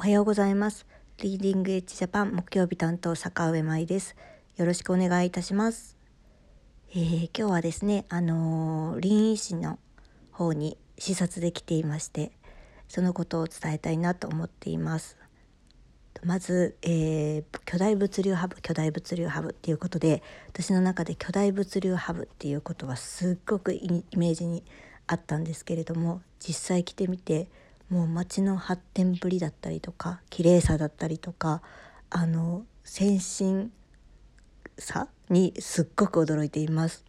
おはようございます。リーディングエッジジャパン木曜日担当坂上舞です。よろしくお願いいたします。えー、今日はですね、あのー、臨医師の方に視察できていまして、そのことを伝えたいなと思っています。まず、えー、巨大物流ハブ巨大物流ハブっていうことで私の中で巨大物流ハブっていうことはすっごくイメージにあったんですけれども実際来てみてもう街の発展ぶりだったりとか綺麗さだったりとかあの先進さにすっごく驚いています。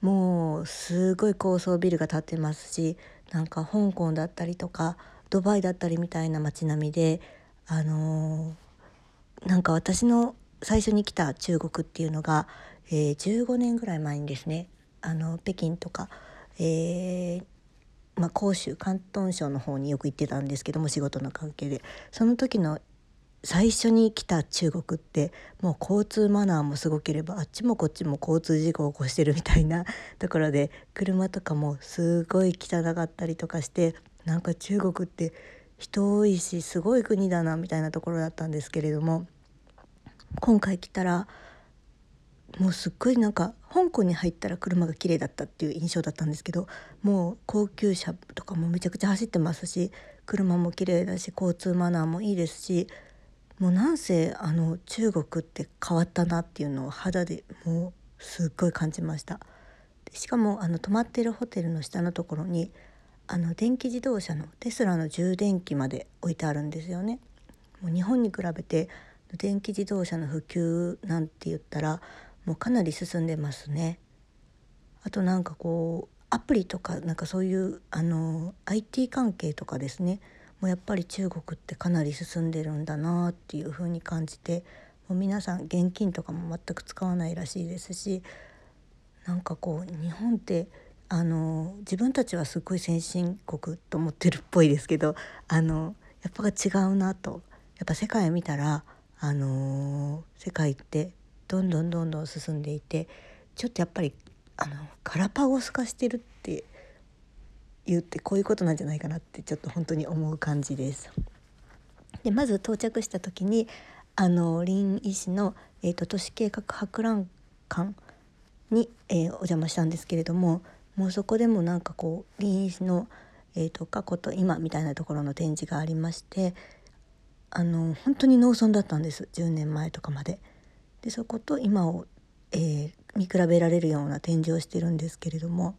もうすごい高層ビルが建ってますしなんか香港だったりとかドバイだったりみたいな街並みであのー、なんか私の最初に来た中国っていうのが、えー、15年ぐらい前にですねあの北京とか、えーまあ、広州広東省の方によく行ってたんですけども仕事の関係で。その時の最初に来た中国ってもう交通マナーもすごければあっちもこっちも交通事故を起こしてるみたいなところで車とかもすごい汚かったりとかしてなんか中国って人多いしすごい国だなみたいなところだったんですけれども今回来たらもうすっごいなんか香港に入ったら車が綺麗だったっていう印象だったんですけどもう高級車とかもめちゃくちゃ走ってますし車も綺麗だし交通マナーもいいですしもうなんせあの中国って変わったなっていうのを肌でもうすっごい感じました。しかもあの泊まってるホテルの下のところにあの電気自動車のテスラの充電器まで置いてあるんですよね。もう日本に比べて電気自動車の普及なんて言ったらもうかなり進んでますね。あとなんかこうアプリとかなんかそういうあの IT 関係とかですねもうやっぱり中国ってかなり進んでるんだなっていう風に感じてもう皆さん現金とかも全く使わないらしいですしなんかこう日本ってあの自分たちはすごい先進国と思ってるっぽいですけどあのやっぱ違うなとやっぱ世界見たらあの世界ってどんどんどんどん進んでいてちょっとやっぱりあのガラパゴス化してるって言ってこういうことなんじゃないかなってちょっと本当に思う感じです。でまず到着した時にあの林医師の、えーと、都市計画博覧館に、えー、お邪魔したんですけれどももうそこでもなんかこう林医師の、えーと過去と今みたいなところの展示がありましてあの本当に農村だったんです10年前とかまで。でそこと今を、えー、見比べられるような展示をしてるんですけれども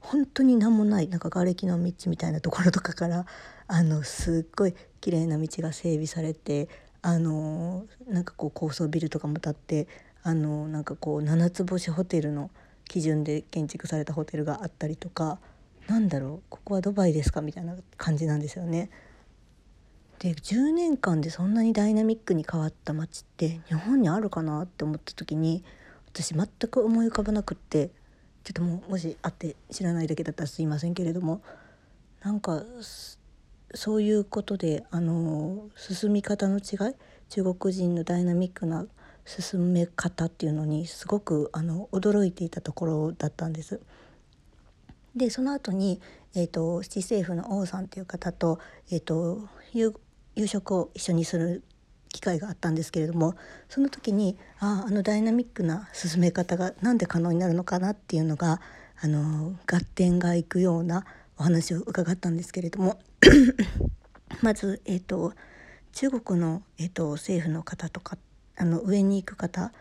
本当に何もないなんか瓦礫の道みたいなところとかから あのすっごい綺麗な道が整備されてあのなんかこう高層ビルとかも建ってあのなんかこう七つ星ホテルの基準で建築されたホテルがあったりとかなんだろうここはドバイですかみたいな感じなんですよね。で10年間でそんなにダイナミックに変わった街って日本にあるかなって思った時に私全く思い浮かばなくってちょっともうもしあって知らないだけだったらすいませんけれどもなんかそういうことであの進み方の違い中国人のダイナミックな進め方っていうのにすごくあの驚いていたところだったんです。でその後に、えーと、七政府の王さんっていう方と,、えーと夕食を一緒にする機会があったんですけれどもその時にあああのダイナミックな進め方が何で可能になるのかなっていうのがあの合点がいくようなお話を伺ったんですけれども まず、えーと、中国の、えーと、政府の方とかあの上に行く方、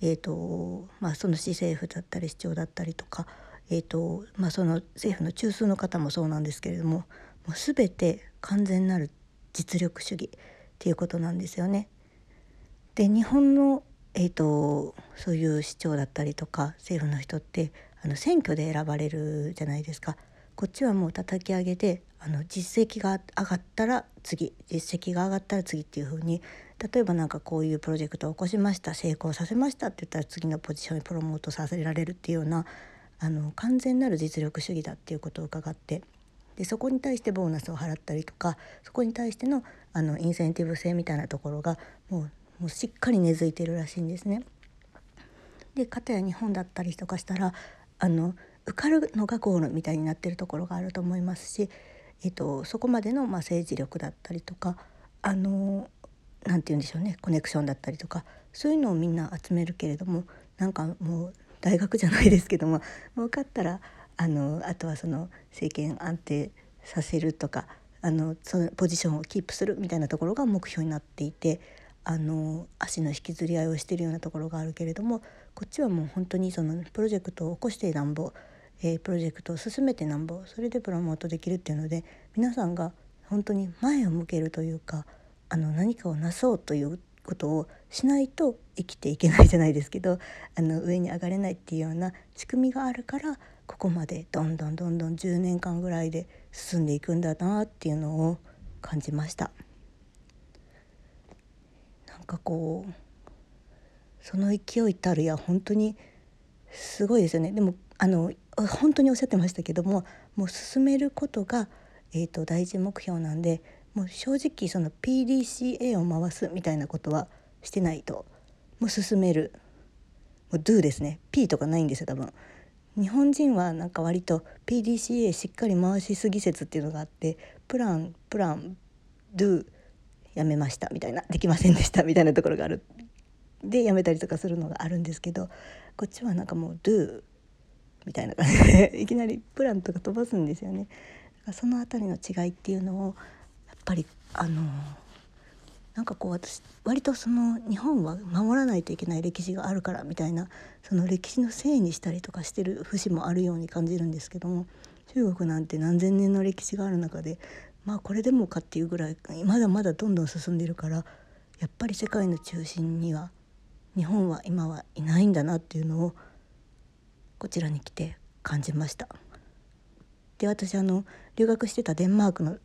えーとまあ、その市政府だったり市長だったりとか、えーとまあ、その政府の中枢の方もそうなんですけれどももう全て完全なる実力主義っていうことなんですよね。で日本の、えーと、そういう市長だったりとか政府の人ってあの選挙で選ばれるじゃないですか。こっちはもう叩き上げであの実績が上がったら次実績が上がったら次っていう風に例えば何かこういうプロジェクトを起こしました成功させましたって言ったら次のポジションにプロモートさせられるっていうようなあの完全なる実力主義だっていうことを伺ってでそこに対してボーナスを払ったりとかそこに対してのあのインセンティブ性みたいなところがもうもうしっかり根付いてるらしいんですね。で片や日本だったりとかしたらあの受かるのがゴールみたいになってるところがあると思いますし、えーと、そこまでの、まあ、政治力だったりとかあのなんて言うんでしょうねコネクションだったりとかそういうのをみんな集めるけれどもなんかもう大学じゃないですけども分かったらあのあとはその政権安定させるとかあのそのポジションをキープするみたいなところが目標になっていてあの足の引きずり合いをしているようなところがあるけれどもこっちはもう本当にそのプロジェクトを起こしてなんぼ、えー、プロジェクトを進めてなんぼそれでプロモートできるっていうので皆さんが本当に前を向けるというかあの何かをなそうということをしないと生きていけないじゃないですけどあの上に上がれないっていうような仕組みがあるからここまでどんどんどんどん10年間ぐらいで進んでいくんだなっていうのを感じました。なんかこうその勢いたるや本当にすごいですよねでもあの本当におっしゃってましたけどももう進めることが、えーと、大事目標なんでもう正直その PDCA を回すみたいなことはしてないともう進めるもう Do ですね P とかないんですよ多分。日本人はなんか割と PDCA しっかり回しすぎ説っていうのがあってプランプラン Do やめましたみたいなできませんでしたみたいなところがあるでやめたりとかするのがあるんですけどこっちはなんかもう Do みたいな感じでいきなりプランとか飛ばすんですよね。その辺りの違いっていうのをやっぱりあのなんかこう私割とその日本は守らないといけない歴史があるからみたいなその歴史のせいにしたりとかしてる節もあるように感じるんですけども中国なんて何千年の歴史がある中でまあこれでもかっていうぐらいまだまだどんどん進んでるからやっぱり世界の中心には日本は今はいないんだなっていうのをこちらに来て感じました。で私あの留学してたデンマークの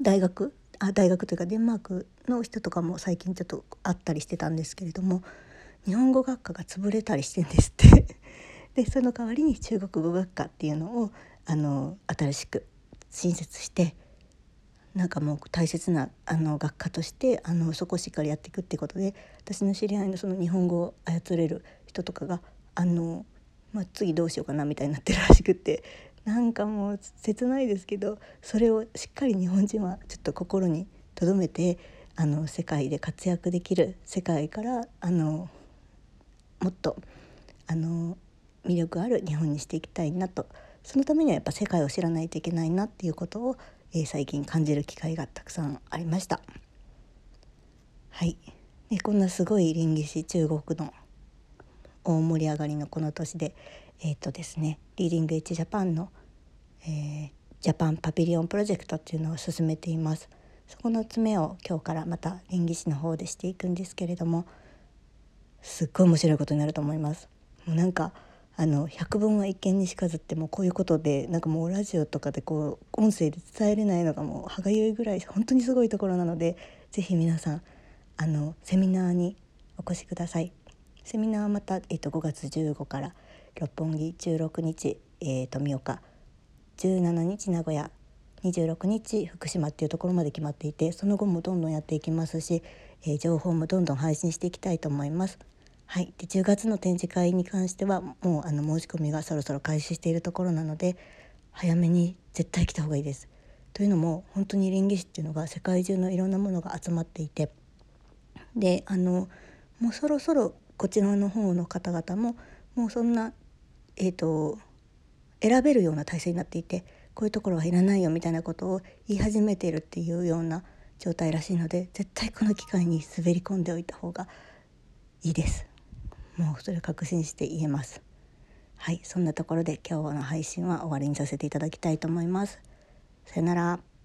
大学あ大学というかデンマークの人とかも最近ちょっと会ったりしてたんですけれども日本語学科が潰れたりしてんですって。でその代わりに中国語学科っていうのをあの新しく新設してなんかもう大切なあの学科としてあのそこをしっかりやっていくってことで私の知り合いのその日本語を操れる人とかがあの、まあ、次どうしようかなみたいになってるらしくってなんかもう切ないですけどそれをしっかり日本人はちょっと心に留めてあの世界で活躍できる世界からあのもっとあの魅力ある日本にしていきたいなとそのためにはやっぱ世界を知らないといけないなっていうことを、えー、最近感じる機会がたくさんありました。はい、でこんなすごい臨沂中国の大盛り上がりのこの年でえっ、ー、とですねリーディングエッジジャパンの、えー、ジャパンパビリオンプロジェクトっていうのを進めていますそこの詰めを今日からまた臨沂市の方でしていくんですけれどもすっごい面白いことになると思いますもうなんかあの百聞は一見にしかずってもこういうことでなんかもうラジオとかでこう音声で伝えれないのがもう歯がゆいぐらい本当にすごいところなので是非皆さんあのセミナーにお越しください。セミナーはまた、えっと、5月15から六本木16日、えー、富岡17日名古屋26日福島っていうところまで決まっていてその後もどんどんやっていきますし、えー、情報もどんどん配信していきたいと思います。はい、で10月の展示会に関してはもうあの申し込みがそろそろ開始しているところなので早めに絶対来た方がいいです。というのも本当に臨儀師っていうのが世界中のいろんなものが集まっていてであのもうそろそろこちらの方の方々ももうそんなえーと、選べるような体制になっていてこういうところはいらないよみたいなことを言い始めているっていうような状態らしいので絶対この機会に滑り込んでおいた方がいいです。もうそれ確信して言えます。はいそんなところで今日の配信は終わりにさせていただきたいと思います。さよなら。